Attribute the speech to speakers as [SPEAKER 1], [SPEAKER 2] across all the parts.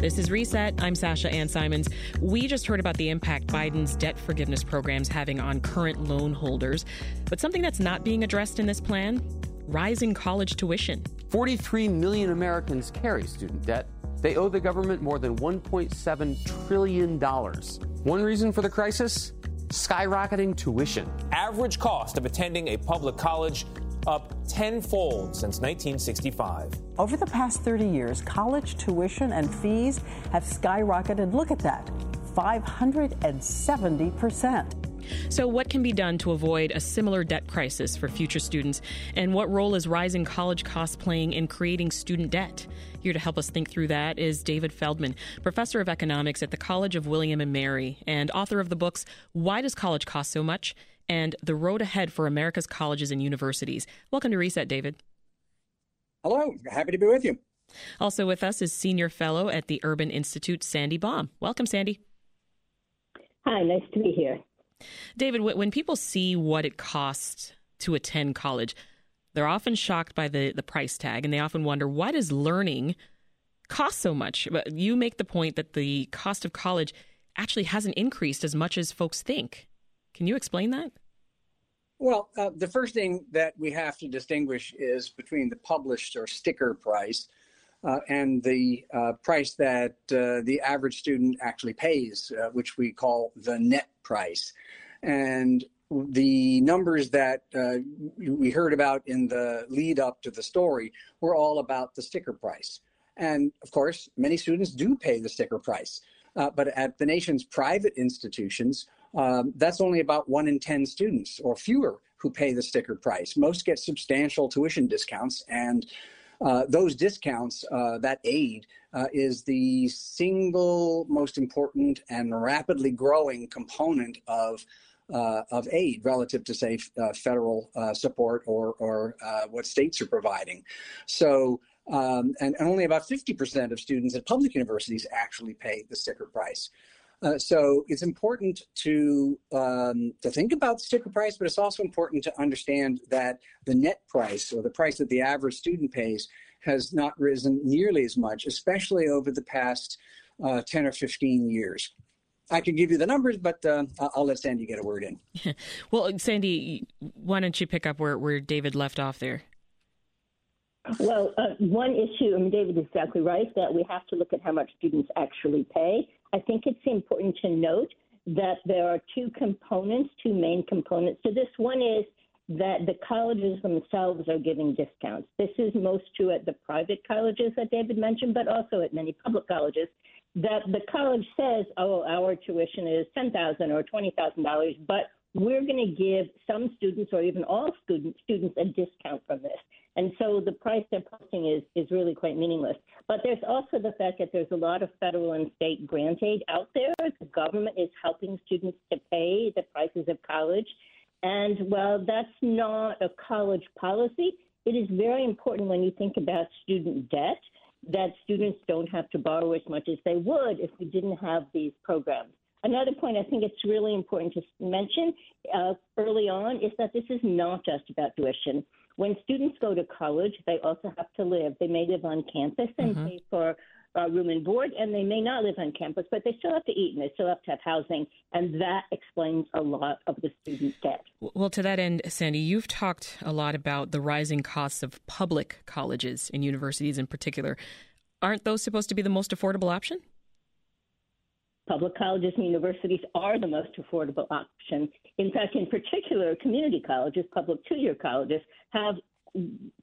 [SPEAKER 1] This is Reset. I'm Sasha Ann Simons. We just heard about the impact Biden's debt forgiveness program's having on current loan holders. But something that's not being addressed in this plan rising college tuition.
[SPEAKER 2] 43 million Americans carry student debt. They owe the government more than $1.7 trillion. One reason for the crisis? Skyrocketing tuition.
[SPEAKER 3] Average cost of attending a public college up tenfold since 1965.
[SPEAKER 4] Over the past 30 years, college tuition and fees have skyrocketed. Look at that 570%.
[SPEAKER 1] So, what can be done to avoid a similar debt crisis for future students? And what role is rising college costs playing in creating student debt? Here to help us think through that is David Feldman, professor of economics at the College of William and Mary and author of the books Why Does College Cost So Much? And The Road Ahead for America's Colleges and Universities. Welcome to Reset, David.
[SPEAKER 5] Hello, happy to be with you.
[SPEAKER 1] Also with us is Senior Fellow at the Urban Institute, Sandy Baum. Welcome, Sandy.
[SPEAKER 6] Hi, nice to be here.
[SPEAKER 1] David, when people see what it costs to attend college, they're often shocked by the, the price tag and they often wonder why does learning cost so much? But you make the point that the cost of college actually hasn't increased as much as folks think. Can you explain that?
[SPEAKER 5] Well, uh, the first thing that we have to distinguish is between the published or sticker price uh, and the uh, price that uh, the average student actually pays, uh, which we call the net price. And the numbers that uh, we heard about in the lead up to the story were all about the sticker price. And of course, many students do pay the sticker price. but at the nation's private institutions, um, that's only about one in 10 students or fewer who pay the sticker price. Most get substantial tuition discounts, and uh, those discounts, uh, that aid, uh, is the single most important and rapidly growing component of uh, of aid relative to, say, uh, federal uh, support or or what states are providing. So. Um, and, and only about 50% of students at public universities actually pay the sticker price. Uh, so it's important to um, to think about sticker price, but it's also important to understand that the net price or the price that the average student pays has not risen nearly as much, especially over the past uh, 10 or 15 years. I can give you the numbers, but uh, I'll let Sandy get a word in.
[SPEAKER 1] well, Sandy, why don't you pick up where, where David left off there?
[SPEAKER 6] Well, uh, one issue, I mean, David is exactly right, that we have to look at how much students actually pay. I think it's important to note that there are two components, two main components to this. One is that the colleges themselves are giving discounts. This is most true at the private colleges that David mentioned, but also at many public colleges. That the college says, "Oh, our tuition is 10,000 or twenty thousand dollars," but we're going to give some students or even all student, students a discount from this. And so the price they're posting is, is really quite meaningless. But there's also the fact that there's a lot of federal and state grant aid out there. The government is helping students to pay the prices of college. And while that's not a college policy, it is very important when you think about student debt that students don't have to borrow as much as they would if we didn't have these programs. Another point I think it's really important to mention uh, early on is that this is not just about tuition. When students go to college, they also have to live. They may live on campus and mm-hmm. pay for uh, room and board, and they may not live on campus, but they still have to eat and they still have to have housing, and that explains a lot of the student debt.
[SPEAKER 1] Well, to that end, Sandy, you've talked a lot about the rising costs of public colleges and universities in particular. Aren't those supposed to be the most affordable option?
[SPEAKER 6] Public colleges and universities are the most affordable option. In fact, in particular, community colleges, public two year colleges, have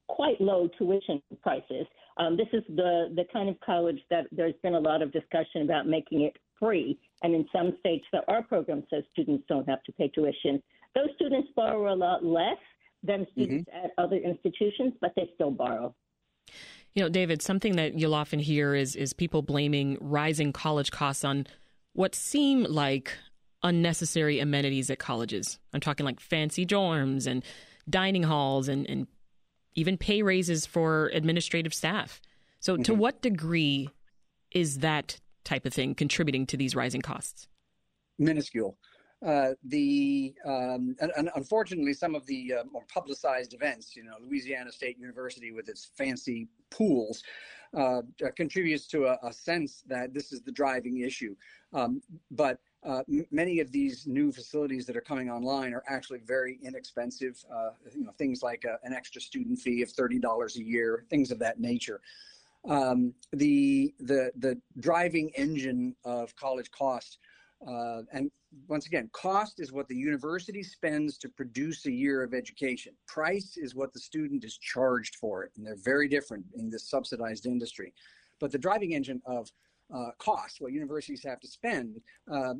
[SPEAKER 6] quite low tuition prices. Um, this is the, the kind of college that there's been a lot of discussion about making it free. And in some states, there are programs so students don't have to pay tuition. Those students borrow a lot less than students mm-hmm. at other institutions, but they still borrow.
[SPEAKER 1] You know, David, something that you'll often hear is is people blaming rising college costs on what seem like unnecessary amenities at colleges. I'm talking like fancy dorms and dining halls and, and even pay raises for administrative staff. So, mm-hmm. to what degree is that type of thing contributing to these rising costs?
[SPEAKER 5] Minuscule. Uh, the um, and, and, unfortunately some of the uh, more publicized events, you know, Louisiana State University with its fancy pools, uh, contributes to a, a, sense that this is the driving issue. Um, but uh, m- many of these new facilities that are coming online are actually very inexpensive. Uh, you know, things like a, an extra student fee of thirty dollars a year, things of that nature. Um, the the the driving engine of college costs uh, and once again, cost is what the university spends to produce a year of education. Price is what the student is charged for it, and they're very different in this subsidized industry. But the driving engine of uh, cost, what universities have to spend uh,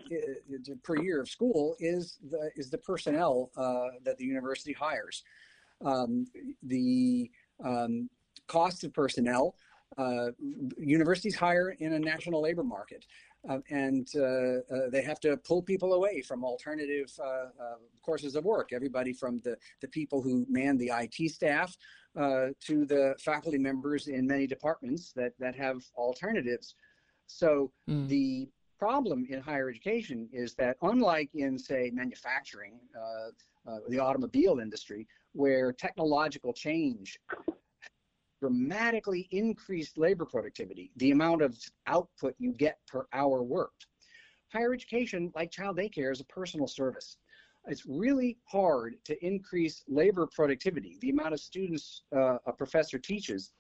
[SPEAKER 5] per year of school, is the is the personnel uh, that the university hires. Um, the um, cost of personnel uh, universities hire in a national labor market uh, and uh, uh, they have to pull people away from alternative courses of work. Everybody from the, the people who man the IT staff to the faculty members in many departments that, that have alternatives. So mm. the problem in higher education is that unlike in say manufacturing uh, uh, the automobile industry where technological change dramatically increased labor productivity, the amount of output you get per hour worked. Higher education, like child daycare, is a personal service. It's really hard to increase labor productivity, the amount of students uh, a professor teaches,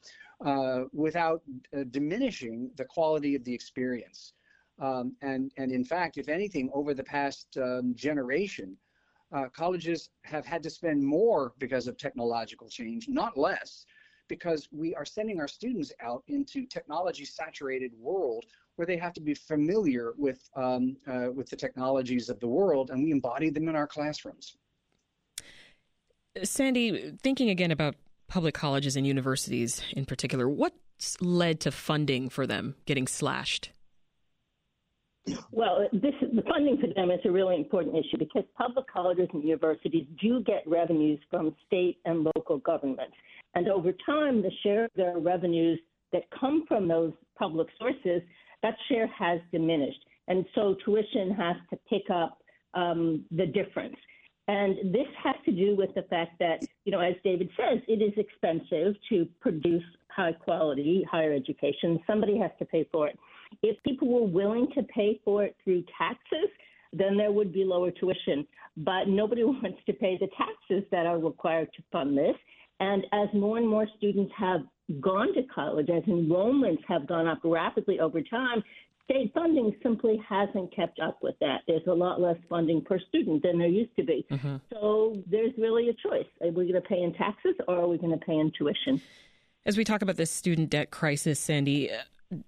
[SPEAKER 5] uh, without uh, diminishing the quality of the experience. Um, and, and in fact, if anything, over the past um, generation, uh, colleges have had to spend more because of technological change, not less, because we are sending our students out into technology saturated world where they have to be familiar with um, uh, with the technologies of the world and we embody them in our classrooms
[SPEAKER 1] sandy thinking again about public colleges and universities in particular what's led to funding for them getting slashed
[SPEAKER 6] well, this the funding for them is a really important issue because public colleges and universities do get revenues from state and local governments. And over time, the share of their revenues that come from those public sources, that share has diminished. And so tuition has to pick up um, the difference. And this has to do with the fact that, you know, as David says, it is expensive to produce high quality higher education. Somebody has to pay for it. If people were willing to pay for it through taxes, then there would be lower tuition. But nobody wants to pay the taxes that are required to fund this. And as more and more students have gone to college, as enrollments have gone up rapidly over time, state funding simply hasn't kept up with that. There's a lot less funding per student than there used to be. Mm-hmm. So there's really a choice. Are we going to pay in taxes or are we going to pay in tuition?
[SPEAKER 1] As we talk about this student debt crisis, Sandy,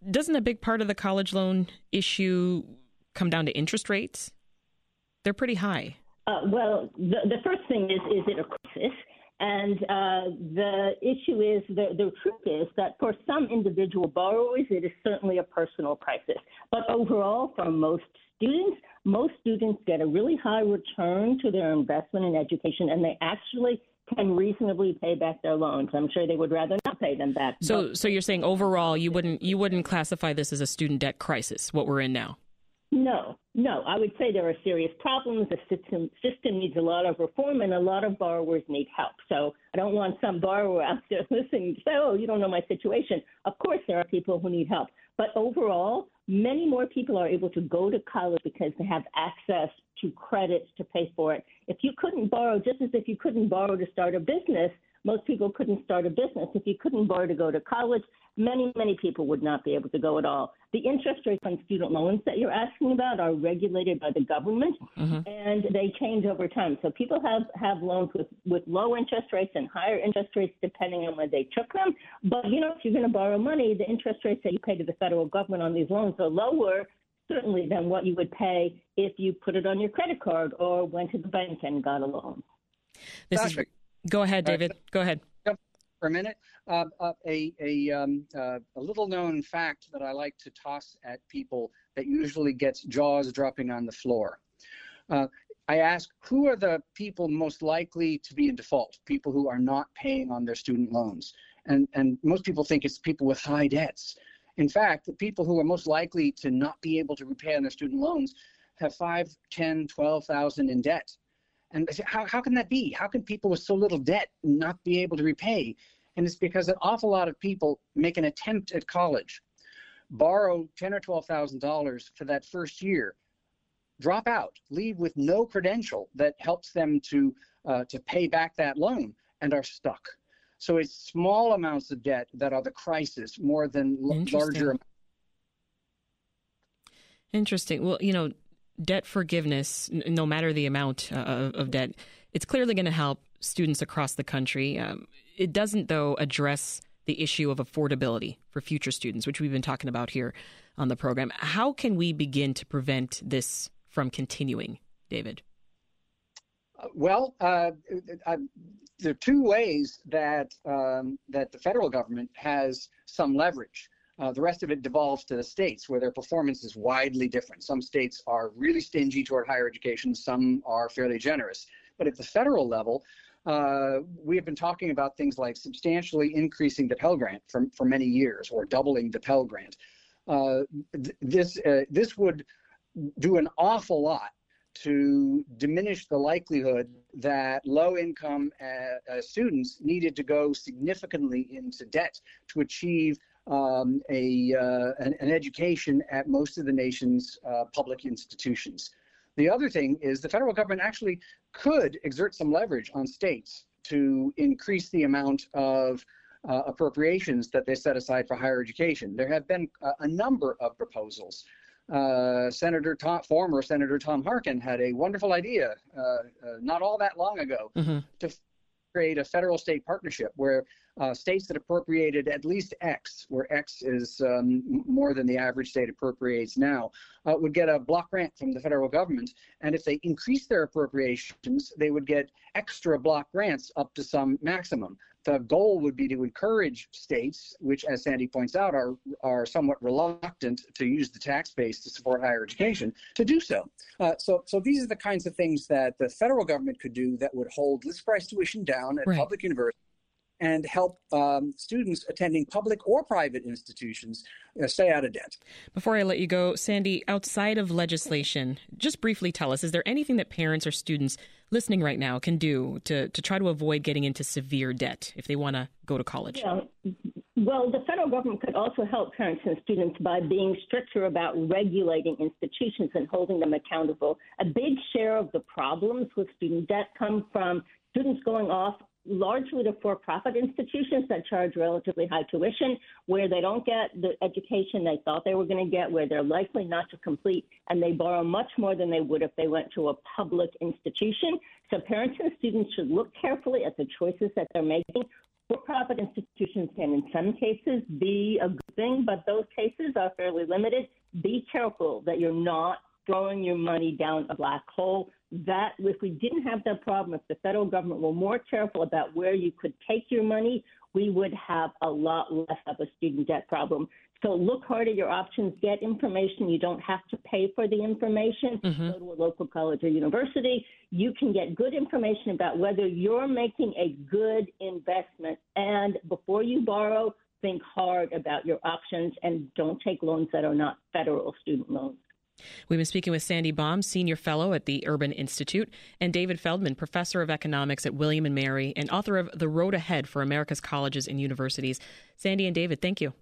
[SPEAKER 1] doesn't a big part of the college loan issue come down to interest rates? They're pretty high.
[SPEAKER 6] Uh, well, the, the first thing is is it a crisis? And uh, the issue is the, the truth is that for some individual borrowers, it is certainly a personal crisis. But overall, for most students, most students get a really high return to their investment in education, and they actually can reasonably pay back their loans. I'm sure they would rather not pay them back.
[SPEAKER 1] So, so you're saying overall, you wouldn't you wouldn't classify this as a student debt crisis? What we're in now?
[SPEAKER 6] No, no. I would say there are serious problems. The system system needs a lot of reform, and a lot of borrowers need help. So I don't want some borrower out there listening to say, "Oh, you don't know my situation." Of course, there are people who need help, but overall, many more people are able to go to college because they have access to credits to pay for it. If you couldn't borrow, just as if you couldn't borrow to start a business, most people couldn't start a business. If you couldn't borrow to go to college, many, many people would not be able to go at all. The interest rates on student loans that you're asking about are regulated by the government mm-hmm. and they change over time. So people have, have loans with, with low interest rates and higher interest rates depending on when they took them. But, you know, if you're going to borrow money, the interest rates that you pay to the federal government on these loans are lower certainly than what you would pay if you put it on your credit card or went to the bank and got a loan.
[SPEAKER 1] This is Go ahead, David. Go ahead.
[SPEAKER 5] For a minute, uh, uh, a a, um, uh, a little known fact that I like to toss at people that usually gets jaws dropping on the floor. Uh, I ask, who are the people most likely to be in default? People who are not paying on their student loans, and and most people think it's people with high debts. In fact, the people who are most likely to not be able to repay on their student loans have five, ten, twelve thousand in debt. And how, how can that be? How can people with so little debt not be able to repay? And it's because an awful lot of people make an attempt at college, borrow ten or twelve thousand dollars for that first year, drop out, leave with no credential that helps them to uh, to pay back that loan, and are stuck. So it's small amounts of debt that are the crisis more than l- larger.
[SPEAKER 1] Interesting. Well, you know, debt forgiveness, no matter the amount uh, of debt, it's clearly going to help students across the country. Um, it doesn't, though, address the issue of affordability for future students, which we've been talking about here on the program. How can we begin to prevent this from continuing, David?
[SPEAKER 5] Well, uh, uh, there are two ways that um, that the federal government has some leverage. Uh, the rest of it devolves to the states, where their performance is widely different. Some states are really stingy toward higher education, some are fairly generous. But at the federal level, uh, we have been talking about things like substantially increasing the Pell Grant for, for many years, or doubling the Pell Grant. Uh, th- this uh, this would do an awful lot to diminish the likelihood that low income uh, uh, students needed to go significantly into debt to achieve um, a, uh, an, an, education at most of the nation's uh, public institutions. The other thing is the federal government actually could exert some leverage on states to increase the amount of uh, appropriations that they set aside for higher education. There have been a, a number of proposals. Uh, Senator Tom, former Senator Tom Harkin had a wonderful idea uh, uh, not all that long ago mm-hmm. to create a federal state partnership where uh, states that appropriated at least X, where X is um, more than the average state appropriates now, uh, would get a block grant from the federal government. And if they increase their appropriations, they would get extra block grants up to some maximum. The goal would be to encourage states, which, as Sandy points out, are are somewhat reluctant to use the tax base to support higher education, to do so. Uh, so, so these are the kinds of things that the federal government could do that would hold list price tuition down at right. public universities and help um, students attending public or private institutions uh, stay out of debt.
[SPEAKER 1] Before I let you go, Sandy, outside of legislation, just briefly tell us is there anything that parents or students listening right now can do to, to try to avoid getting into severe debt if they want to go to college?
[SPEAKER 6] Yeah. Well, the federal government could also help parents and students by being stricter about regulating institutions and holding them accountable. A big share of the problems with student debt come from students going off largely to for-profit institutions that charge relatively high tuition, where they don't get the education they thought they were going to get, where they're likely not to complete, and they borrow much more than they would if they went to a public institution. So parents and students should look carefully at the choices that they're making. For-profit institutions can, in some cases, be a good thing, but those cases are fairly limited. Be careful that you're not throwing your money down a black hole that if we didn't have that problem, if the federal government were more careful about where you could take your money, we would have a lot less of a student debt problem. So look hard at your options, get information. You don't have to pay for the information. Mm-hmm. Go to a local college or university. You can get good information about whether you're making a good investment. And before you borrow, think hard about your options and don't take loans that are not federal student loans.
[SPEAKER 1] We've been speaking with Sandy Baum, Senior Fellow at the Urban Institute, and David Feldman, Professor of Economics at William and Mary and author of The Road Ahead for America's Colleges and Universities. Sandy and David, thank you.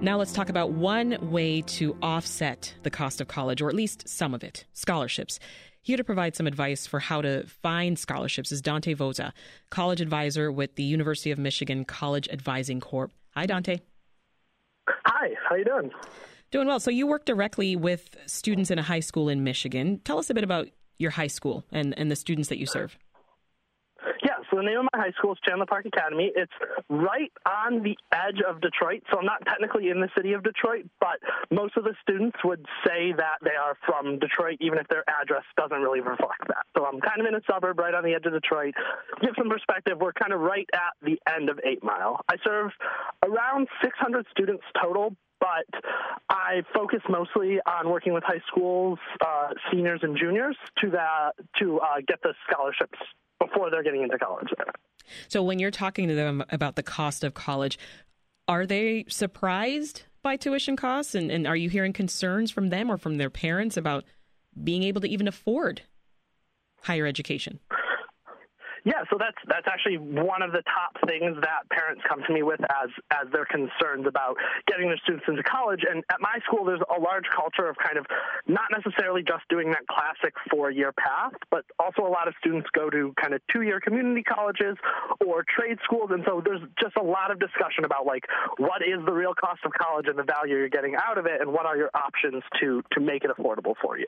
[SPEAKER 1] Now let's talk about one way to offset the cost of college, or at least some of it scholarships. Here to provide some advice for how to find scholarships is Dante Vozza, college advisor with the University of Michigan College Advising Corps. Hi, Dante.
[SPEAKER 7] Hi, how you doing?
[SPEAKER 1] Doing well. So you work directly with students in a high school in Michigan. Tell us a bit about your high school and, and the students that you serve.
[SPEAKER 7] The name of my high school is Chandler Park Academy. It's right on the edge of Detroit, so I'm not technically in the city of Detroit, but most of the students would say that they are from Detroit, even if their address doesn't really reflect that. So I'm kind of in a suburb right on the edge of Detroit. Give some perspective, we're kind of right at the end of Eight Mile. I serve around 600 students total, but I focus mostly on working with high schools, uh, seniors and juniors to that to uh, get the scholarships before they're getting into college.
[SPEAKER 1] So when you're talking to them about the cost of college, are they surprised by tuition costs? And, and are you hearing concerns from them or from their parents about being able to even afford higher education?
[SPEAKER 7] Yeah, so that's that's actually one of the top things that parents come to me with as as their concerns about getting their students into college. And at my school, there's a large culture of kind of not necessarily just doing that classic four-year path, but also a lot of students go to kind of two-year community colleges or trade schools. And so there's just a lot of discussion about like what is the real cost of college and the value you're getting out of it, and what are your options to to make it affordable for you.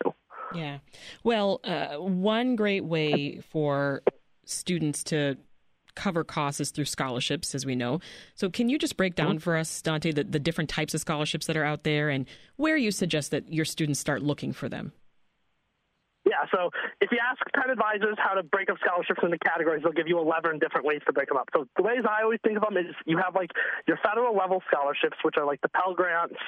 [SPEAKER 1] Yeah. Well, uh, one great way for students to cover costs through scholarships, as we know. So, can you just break down for us, Dante, the, the different types of scholarships that are out there and where you suggest that your students start looking for them?
[SPEAKER 7] Yeah, so if you ask Penn advisors how to break up scholarships into categories, they'll give you 11 different ways to break them up. So the ways I always think of them is you have like your federal level scholarships, which are like the Pell Grants.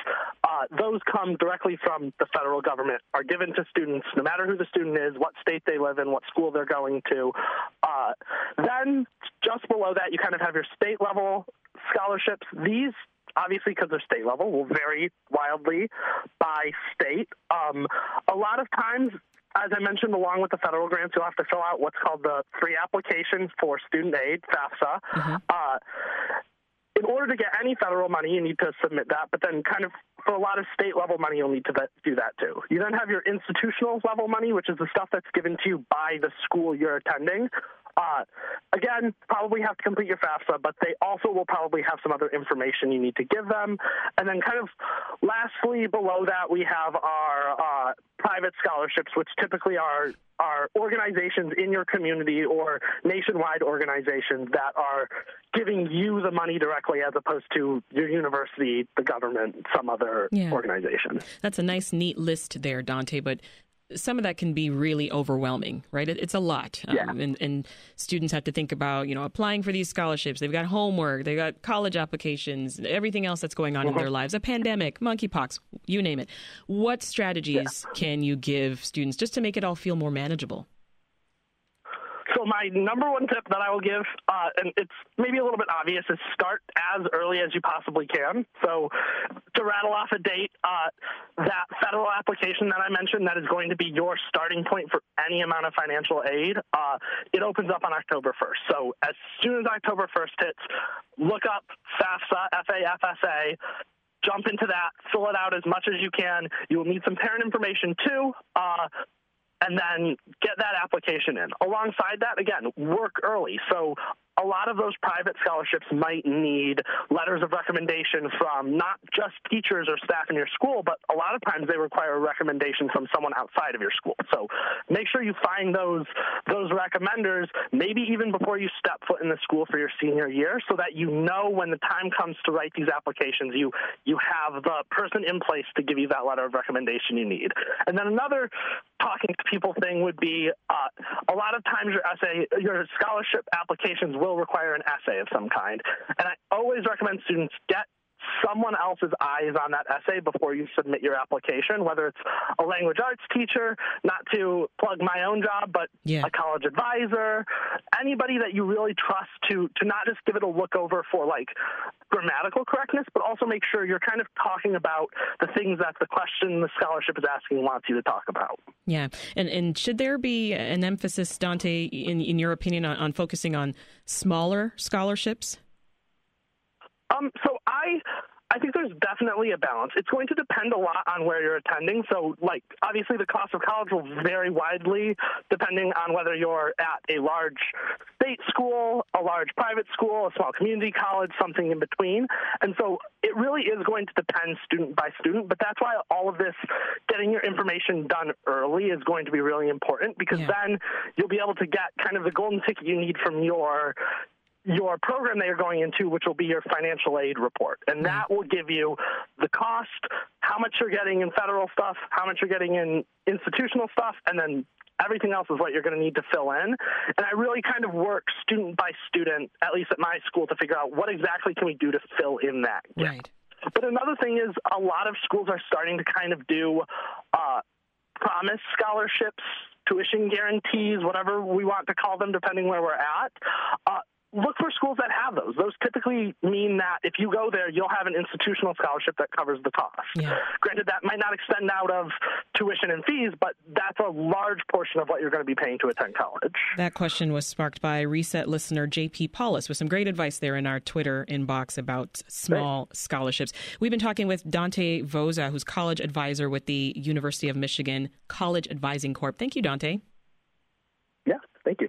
[SPEAKER 7] Uh, those come directly from the federal government, are given to students no matter who the student is, what state they live in, what school they're going to. Uh, then just below that, you kind of have your state level scholarships. These obviously because they're state level will vary wildly by state um, a lot of times as I mentioned, along with the federal grants, you'll have to fill out what's called the free application for student aid, FAFSA. Mm-hmm. Uh, in order to get any federal money, you need to submit that. But then, kind of for a lot of state level money, you'll need to do that too. You then have your institutional level money, which is the stuff that's given to you by the school you're attending. Uh, again, probably have to complete your FAFSA, but they also will probably have some other information you need to give them. And then, kind of lastly, below that, we have our uh, private scholarships, which typically are are organizations in your community or nationwide organizations that are giving you the money directly as opposed to your university, the government, some other yeah. organization.
[SPEAKER 1] That's a nice, neat list there, Dante. But some of that can be really overwhelming, right? It, it's a lot.
[SPEAKER 7] Um, yeah.
[SPEAKER 1] and, and students have to think about, you know, applying for these scholarships. They've got homework, they've got college applications, everything else that's going on in their mm-hmm. lives, a pandemic, monkeypox, you name it. What strategies yeah. can you give students just to make it all feel more manageable?
[SPEAKER 7] So my number one tip that I will give, uh, and it's maybe a little bit obvious, is start as early as you possibly can. So to rattle off a date, uh, that federal application that I mentioned, that is going to be your starting point for any amount of financial aid. Uh, it opens up on October 1st. So as soon as October 1st hits, look up FAFSA, F-A-F-S-A, jump into that, fill it out as much as you can. You will need some parent information too. Uh, and then get that application in. Alongside that, again, work early. So a lot of those private scholarships might need letters of recommendation from not just teachers or staff in your school, but a lot of times they require a recommendation from someone outside of your school. So make sure you find those those recommenders maybe even before you step foot in the school for your senior year so that you know when the time comes to write these applications you you have the person in place to give you that letter of recommendation you need. And then another talking to people thing would be uh, a lot of times your essay your scholarship applications will require an essay of some kind. And I always recommend students get someone else's eyes on that essay before you submit your application, whether it's a language arts teacher, not to plug my own job, but yeah. a college advisor, anybody that you really trust to to not just give it a look over for like grammatical correctness, but also make sure you're kind of talking about the things that the question the scholarship is asking wants you to talk about.
[SPEAKER 1] Yeah. And and should there be an emphasis, Dante, in, in your opinion, on, on focusing on smaller scholarships?
[SPEAKER 7] Um, so I I think there's definitely a balance. It's going to depend a lot on where you're attending. So, like, obviously, the cost of college will vary widely depending on whether you're at a large state school, a large private school, a small community college, something in between. And so, it really is going to depend student by student. But that's why all of this, getting your information done early, is going to be really important because yeah. then you'll be able to get kind of the golden ticket you need from your your program that you're going into, which will be your financial aid report. And that will give you the cost, how much you're getting in federal stuff, how much you're getting in institutional stuff, and then everything else is what you're going to need to fill in. And I really kind of work student by student, at least at my school, to figure out what exactly can we do to fill in that
[SPEAKER 1] gap. Right.
[SPEAKER 7] But another thing is a lot of schools are starting to kind of do uh, promise scholarships tuition guarantees, whatever we want to call them, depending where we're at. Uh, look for schools that have those. Those typically mean that if you go there, you'll have an institutional scholarship that covers the cost. Yeah. Granted, that might not extend out of tuition and fees, but that's a large portion of what you're going to be paying to attend college.
[SPEAKER 1] That question was sparked by Reset listener J.P. Paulus with some great advice there in our Twitter inbox about small scholarships. We've been talking with Dante Vozza, who's college advisor with the University of Michigan College Advising Corps. Thank you, Dante.
[SPEAKER 7] Yeah, thank you.